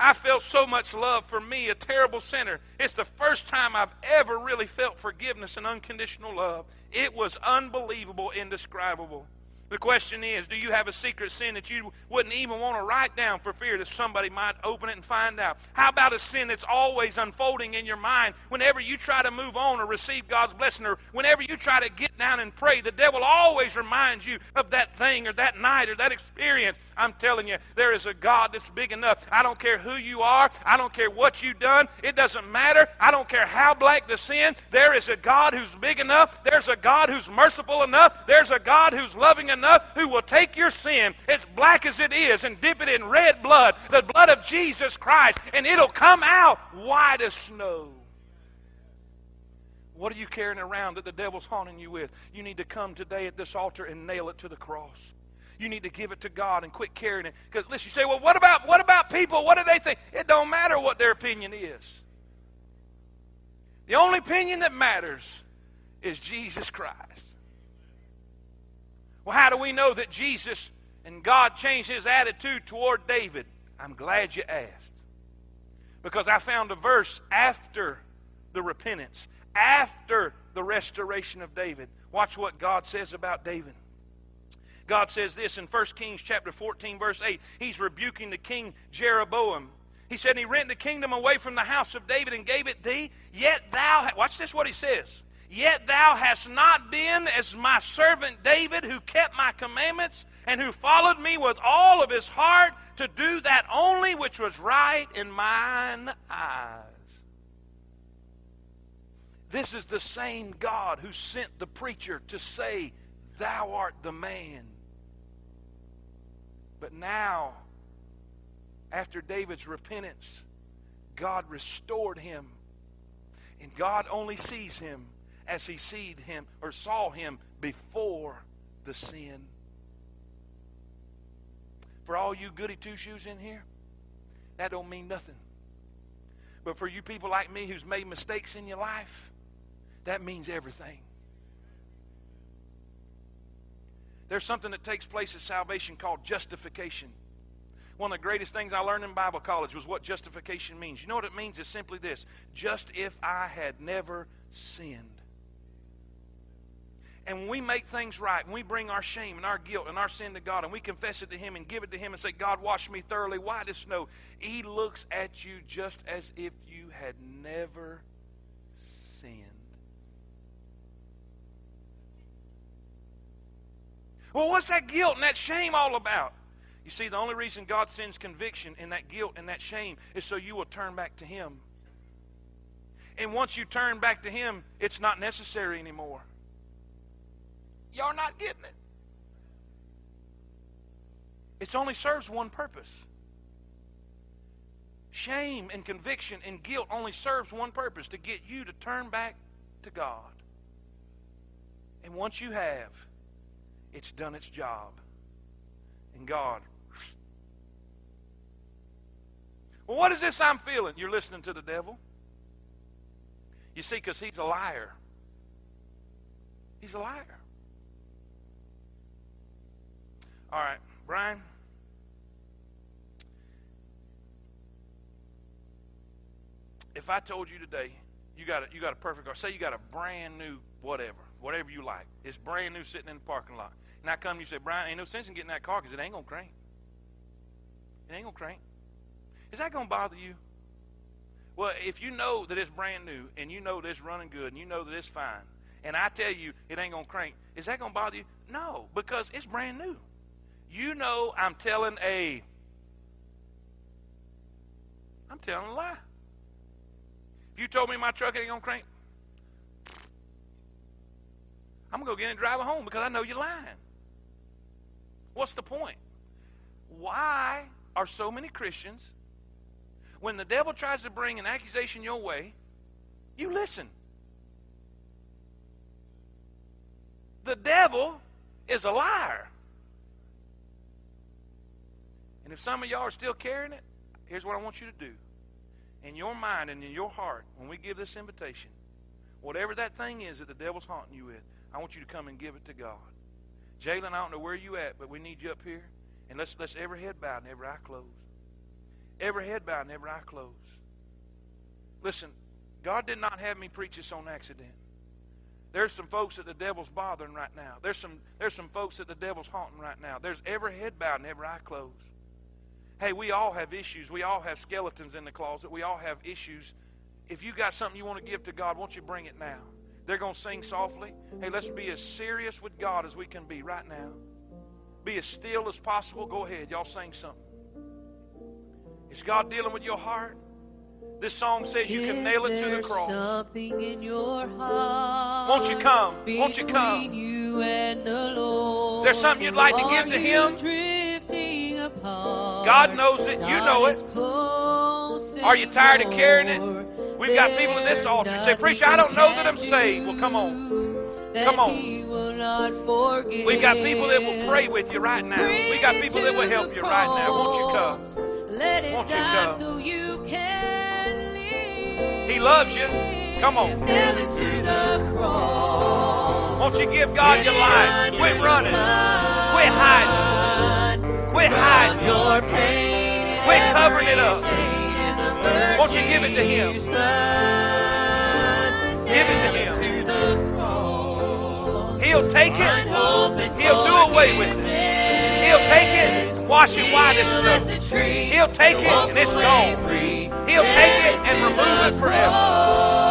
I felt so much love for me, a terrible sinner. It's the first time I've ever really felt forgiveness and unconditional love. It was unbelievable, indescribable. The question is do you have a secret sin that you wouldn't even want to write down for fear that somebody might open it and find out? How about a sin that's always unfolding in your mind whenever you try to move on or receive God's blessing or whenever you try to get down and pray? The devil always reminds you of that thing or that night or that experience. I'm telling you, there is a God that's big enough. I don't care who you are, I don't care what you've done, it doesn't matter. I don't care how black the sin. There is a God who's big enough, there's a God who's merciful enough, there's a God who's loving enough enough who will take your sin, as black as it is, and dip it in red blood, the blood of Jesus Christ, and it'll come out white as snow. What are you carrying around that the devil's haunting you with? You need to come today at this altar and nail it to the cross. You need to give it to God and quit carrying it. Because listen, you say, well, what about what about people? What do they think? It don't matter what their opinion is. The only opinion that matters is Jesus Christ. Well, how do we know that Jesus and God changed his attitude toward David? I'm glad you asked. Because I found a verse after the repentance, after the restoration of David. Watch what God says about David. God says this in 1 Kings chapter 14, verse 8. He's rebuking the king Jeroboam. He said, He rent the kingdom away from the house of David and gave it thee. Yet thou, watch this what he says. Yet thou hast not been as my servant David, who kept my commandments and who followed me with all of his heart to do that only which was right in mine eyes. This is the same God who sent the preacher to say, Thou art the man. But now, after David's repentance, God restored him. And God only sees him as he seed him or saw him before the sin. For all you goody two shoes in here, that don't mean nothing. But for you people like me who's made mistakes in your life, that means everything. There's something that takes place at salvation called justification. One of the greatest things I learned in Bible college was what justification means. You know what it means? It's simply this just if I had never sinned. And when we make things right, when we bring our shame and our guilt and our sin to God and we confess it to Him and give it to Him and say, God, wash me thoroughly, white as snow, He looks at you just as if you had never sinned. Well, what's that guilt and that shame all about? You see, the only reason God sends conviction and that guilt and that shame is so you will turn back to Him. And once you turn back to Him, it's not necessary anymore. Y'all not getting it. It only serves one purpose. Shame and conviction and guilt only serves one purpose to get you to turn back to God. And once you have, it's done its job. And God. Well, what is this I'm feeling? You're listening to the devil. You see, because he's a liar. He's a liar. All right, Brian. If I told you today you got a, you got a perfect car, say you got a brand new whatever, whatever you like, it's brand new sitting in the parking lot, and I come and you say, Brian, ain't no sense in getting that car because it ain't gonna crank. It ain't gonna crank. Is that gonna bother you? Well, if you know that it's brand new and you know that it's running good and you know that it's fine, and I tell you it ain't going to crank, is that going to bother you? No, because it's brand new. You know I'm telling a I'm telling a lie. If you told me my truck ain't to crank, I'm to go get and drive it home because I know you're lying. What's the point? Why are so many Christians, when the devil tries to bring an accusation your way, you listen? The devil is a liar. And if some of y'all are still carrying it, here's what I want you to do. In your mind and in your heart, when we give this invitation, whatever that thing is that the devil's haunting you with, I want you to come and give it to God. Jalen, I don't know where you at, but we need you up here. And let's let's every head bow and every eye closed. Every head bowed and every eye closed. Listen, God did not have me preach this on accident. There's some folks that the devil's bothering right now. There's some there's some folks that the devil's haunting right now. There's every head bowed and every eye closed. Hey, we all have issues. We all have skeletons in the closet. We all have issues. If you got something you want to give to God, won't you bring it now? They're going to sing softly. Hey, let's be as serious with God as we can be right now. Be as still as possible. Go ahead. Y'all sing something. Is God dealing with your heart? This song says you can nail it to the cross. Something in your heart. Won't you come? Won't you come? You and the Lord. There's something you'd like to give to Him? God knows it. You know it. Are you tired of carrying it? We've got people in this altar who say, Preacher, I don't know that I'm saved. Well, come on. Come on. We've got people that will pray with you right now. We've got people that will help you right now. Won't you come? Won't you come? He loves you. Come on. Won't you give God your life? Quit running. Quit hiding. Quit hiding. Your pain Quit covering it up. Won't you give it to Him? Give it to Him. He'll take it. He'll do away with it. He'll take it, wash it white as snow. He'll take it and it's gone. He'll take it and remove it forever.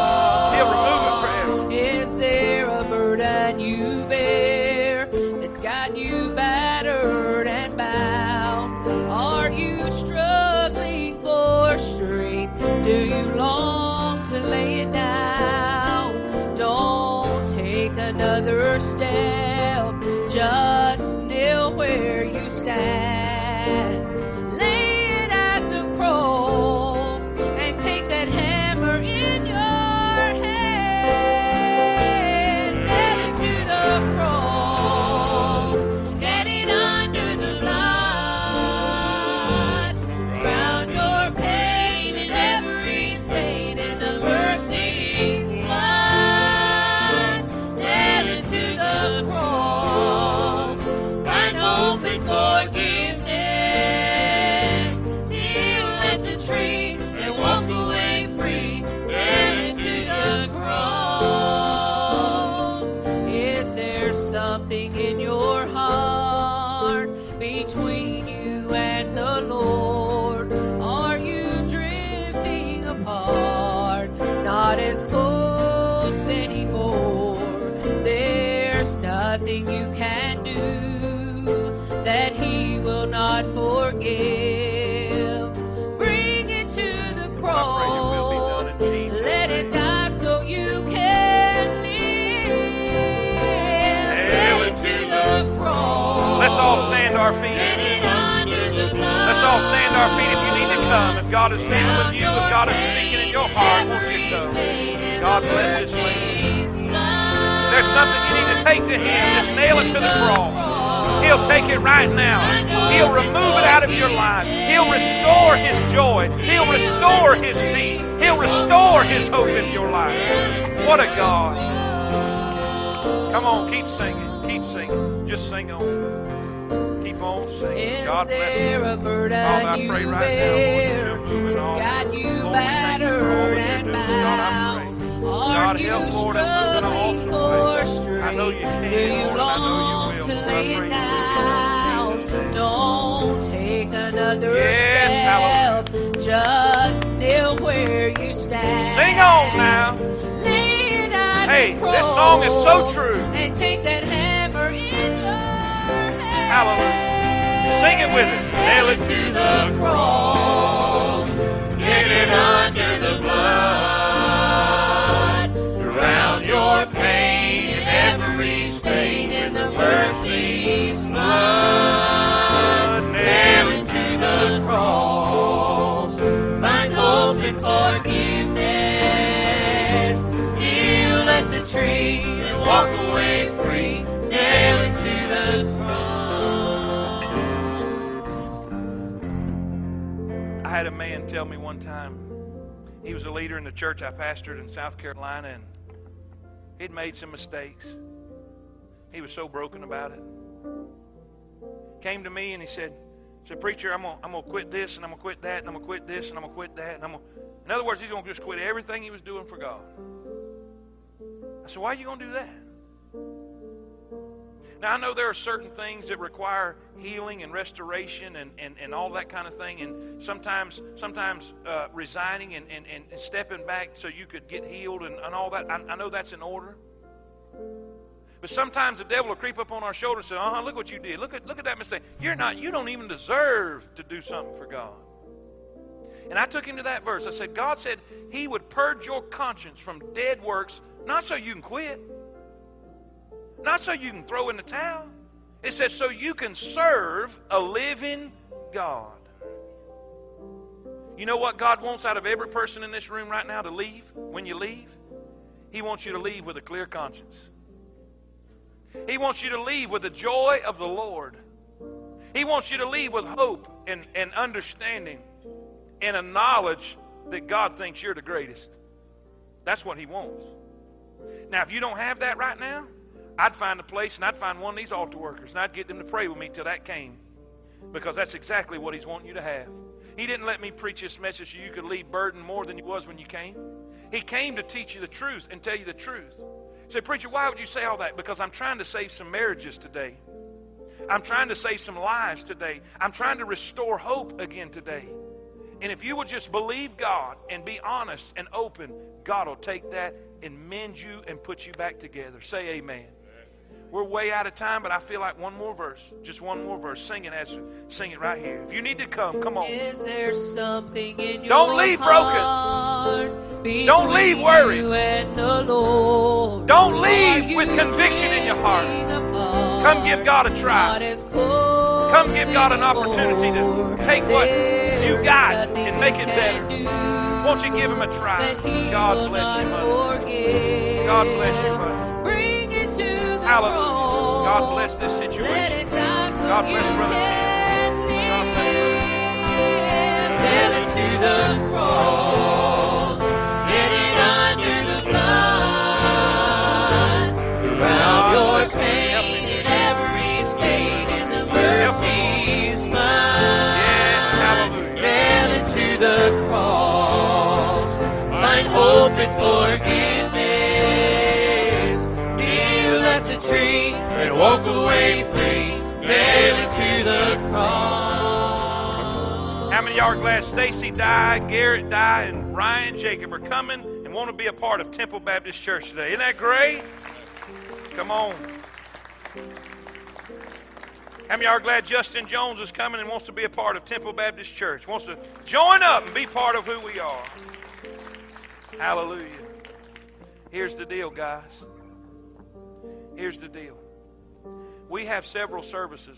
All stand our feet if you need to come. If God is dealing with you, if God is speaking in your heart, won't you come? God bless this land. There's something you need to take to Him. Just nail it to the cross. He'll take it right now. He'll remove it out of your life. He'll restore His joy. He'll restore His peace. He'll restore His hope in your life. What a God. Come on, keep singing. Keep singing. Just sing on. Keep on singing. Is God bless there you. a burden Father, I pray right now, Lord, that you'll move it all. got you Lord, thank you for all battered that you're and doing. God, I bound? pray. Are God, you help, Lord, and move in an struggling awesome strength? I know you can, Do you Lord, and I know you will. to Lord, I lay pray it you will. down? In Jesus' name. Don't take another Yes, step. Just kneel where you stand. Sing on now. Lay it at Hey, this song is so true. And take that hammer in your hand. Hallelujah. Sing it with it. Nail it to the cross. Get it under the blood. Drown your pain in every stain in the mercy's blood. Nail it to the cross. Find hope and forgiveness. Kneel at the tree and walk away free. Had a man tell me one time, he was a leader in the church I pastored in South Carolina, and he'd made some mistakes. He was so broken about it. Came to me and he said, said, Preacher, I'm gonna, I'm gonna quit this and I'm gonna quit that and I'm gonna quit this and I'm gonna quit that and I'm gonna In other words, he's gonna just quit everything he was doing for God. I said, Why are you gonna do that? Now, I know there are certain things that require healing and restoration and, and, and all that kind of thing, and sometimes sometimes uh, resigning and, and, and stepping back so you could get healed and, and all that. I, I know that's in order. But sometimes the devil will creep up on our shoulder and say, uh huh, look what you did. Look at, look at that mistake. You're not, you don't even deserve to do something for God. And I took him to that verse. I said, God said he would purge your conscience from dead works, not so you can quit. Not so you can throw in the towel. It says so you can serve a living God. You know what God wants out of every person in this room right now to leave when you leave? He wants you to leave with a clear conscience. He wants you to leave with the joy of the Lord. He wants you to leave with hope and, and understanding and a knowledge that God thinks you're the greatest. That's what He wants. Now, if you don't have that right now, I'd find a place and I'd find one of these altar workers and I'd get them to pray with me till that came. Because that's exactly what he's wanting you to have. He didn't let me preach this message so you could leave burdened more than you was when you came. He came to teach you the truth and tell you the truth. Say, preacher, why would you say all that? Because I'm trying to save some marriages today. I'm trying to save some lives today. I'm trying to restore hope again today. And if you will just believe God and be honest and open, God will take that and mend you and put you back together. Say amen. We're way out of time, but I feel like one more verse. Just one more verse. Sing it as sing it right here. If you need to come, come on. Is there something in your Don't leave broken. Don't leave worried. you and the Lord? Don't leave with conviction in your heart. Come give God a try. Come give God an opportunity to take what you got and make it better. Won't you give him a try? God bless you, mother. God bless you, mother. Hallelujah. God bless this situation. it die so God bless Brother can God live. Nail it to the cross. Walk away free. Nail it to the cross. How many of y'all are glad Stacy died, Garrett died, and Ryan Jacob are coming and want to be a part of Temple Baptist Church today? Isn't that great? Come on. How many of y'all are glad Justin Jones is coming and wants to be a part of Temple Baptist Church? Wants to join up and be part of who we are. Hallelujah. Here's the deal, guys. Here's the deal. We have several services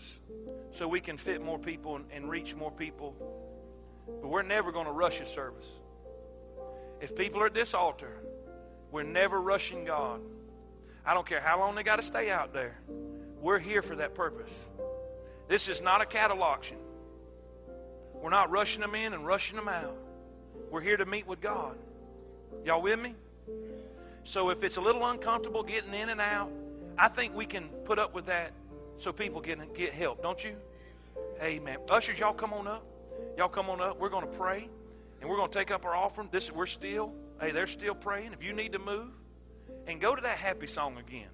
so we can fit more people and, and reach more people. But we're never going to rush a service. If people are at this altar, we're never rushing God. I don't care how long they got to stay out there. We're here for that purpose. This is not a cattle auction. We're not rushing them in and rushing them out. We're here to meet with God. Y'all with me? So if it's a little uncomfortable getting in and out, I think we can put up with that so people can get help, don't you? Amen. Ushers, y'all come on up. Y'all come on up. We're going to pray, and we're going to take up our offering. This we're still. Hey, they're still praying. If you need to move, and go to that happy song again.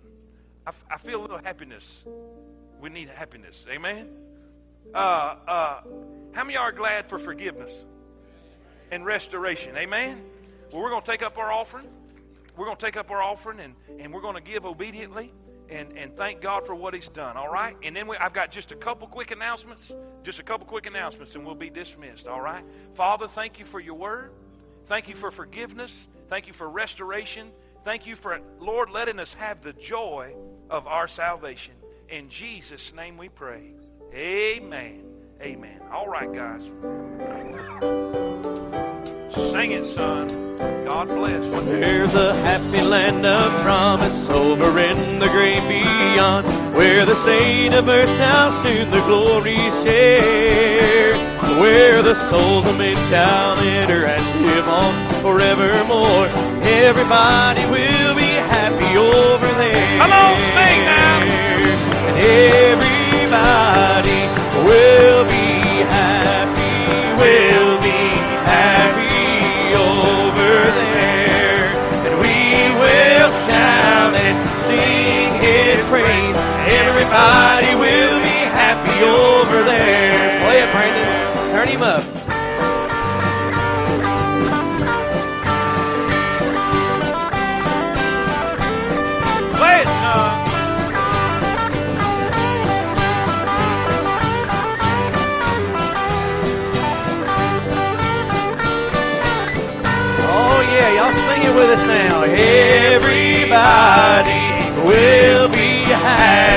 I, feel a little happiness. We need happiness. Amen. Uh, uh, how many are glad for forgiveness and restoration? Amen. Well, we're going to take up our offering. we're going to take up our offering and, and we're going to give obediently and, and thank God for what He's done, all right? And then we, I've got just a couple quick announcements, just a couple quick announcements, and we'll be dismissed, all right? Father, thank you for your word. Thank you for forgiveness. Thank you for restoration. Thank you for, Lord, letting us have the joy of our salvation. In Jesus' name we pray. Amen. Amen. All right, guys. Sing it, son. God bless. There's a happy land of promise over in the great beyond, where the saint of earth shall soon the glory share, where the souls of men shall enter and live on forevermore. Everybody will be happy over there. Come on, sing now. And everybody will Everybody will be happy over there. Oh, Play it, Brandon. Turn him up. Play it, son. Oh yeah, y'all sing it with us now. Everybody will be happy,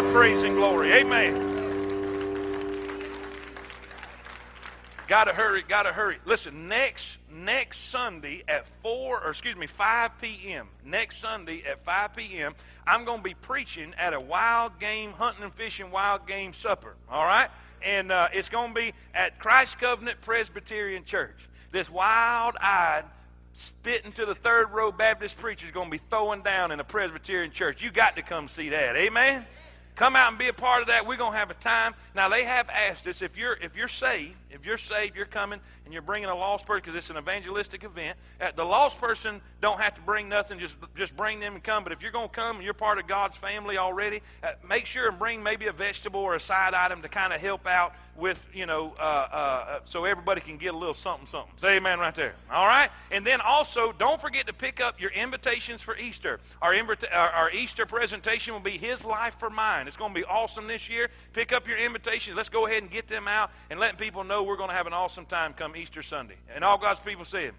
God praise and glory. Amen. Gotta hurry, gotta hurry. Listen, next next Sunday at four, or excuse me, five p.m. Next Sunday at five p.m. I'm going to be preaching at a wild game hunting and fishing wild game supper. All right, and uh, it's going to be at Christ Covenant Presbyterian Church. This wild-eyed spitting to the third row Baptist preacher is going to be throwing down in a Presbyterian church. You got to come see that. Amen. Come out and be a part of that. We're going to have a time. Now they have asked us if you're if you're saved, if you're saved, you're coming and you're bringing a lost person because it's an evangelistic event. Uh, the lost person don't have to bring nothing. Just just bring them and come. But if you're going to come and you're part of God's family already, uh, make sure and bring maybe a vegetable or a side item to kind of help out with you know uh, uh, so everybody can get a little something something. Say amen right there. All right. And then also don't forget to pick up your invitations for Easter. Our, invita- our, our Easter presentation will be His Life for Mine. It's going to be awesome this year. Pick up your invitations. Let's go ahead and get them out and let people know we're going to have an awesome time come Easter Sunday. And all God's people said,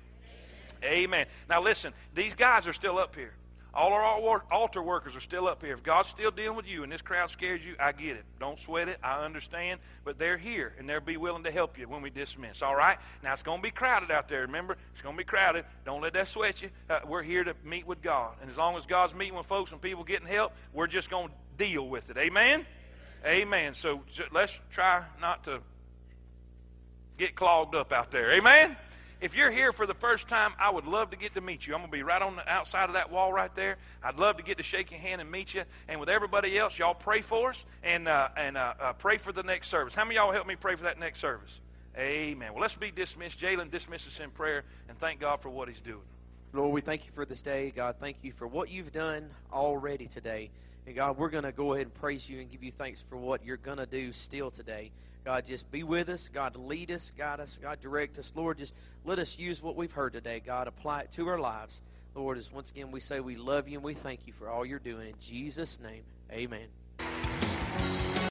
Amen. Amen. Now listen, these guys are still up here. All our altar workers are still up here. If God's still dealing with you and this crowd scares you, I get it. Don't sweat it. I understand. But they're here and they'll be willing to help you when we dismiss. All right? Now it's going to be crowded out there. Remember, it's going to be crowded. Don't let that sweat you. Uh, we're here to meet with God. And as long as God's meeting with folks and people getting help, we're just going to deal with it. Amen? Amen. So let's try not to get clogged up out there. Amen? If you're here for the first time, I would love to get to meet you. I'm going to be right on the outside of that wall right there. I'd love to get to shake your hand and meet you. And with everybody else, y'all pray for us and, uh, and uh, uh, pray for the next service. How many y'all help me pray for that next service? Amen. Well, let's be dismissed. Jalen, dismiss us in prayer and thank God for what he's doing. Lord, we thank you for this day. God, thank you for what you've done already today. And God, we're going to go ahead and praise you and give you thanks for what you're going to do still today. God, just be with us. God, lead us, guide us. God, direct us. Lord, just let us use what we've heard today. God, apply it to our lives. Lord, as once again we say we love you and we thank you for all you're doing. In Jesus' name, amen.